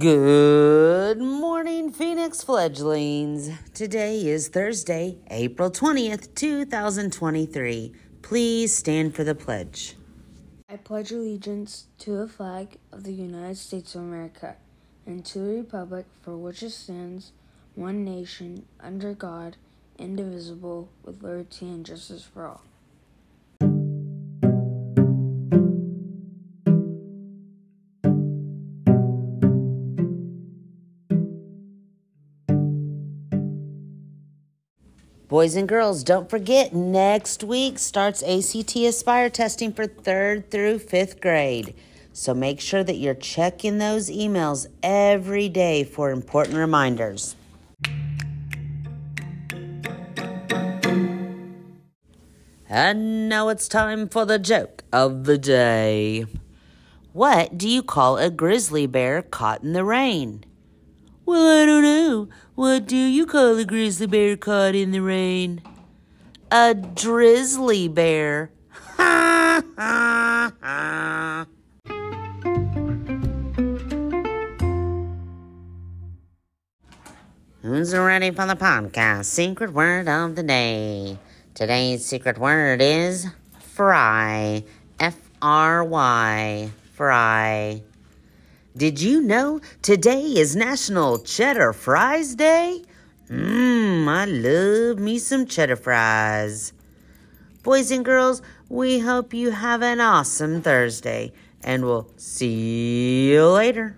Good morning, Phoenix fledglings. Today is Thursday, April 20th, 2023. Please stand for the pledge. I pledge allegiance to the flag of the United States of America and to the republic for which it stands, one nation, under God, indivisible, with liberty and justice for all. Boys and girls, don't forget next week starts ACT Aspire testing for third through fifth grade. So make sure that you're checking those emails every day for important reminders. And now it's time for the joke of the day. What do you call a grizzly bear caught in the rain? Well, I don't What do you call a grizzly bear caught in the rain? A drizzly bear. Who's ready for the podcast? Secret word of the day. Today's secret word is fry. F R Y. Fry. Did you know today is National Cheddar Fries Day? Mmm, I love me some cheddar fries. Boys and girls, we hope you have an awesome Thursday, and we'll see you later.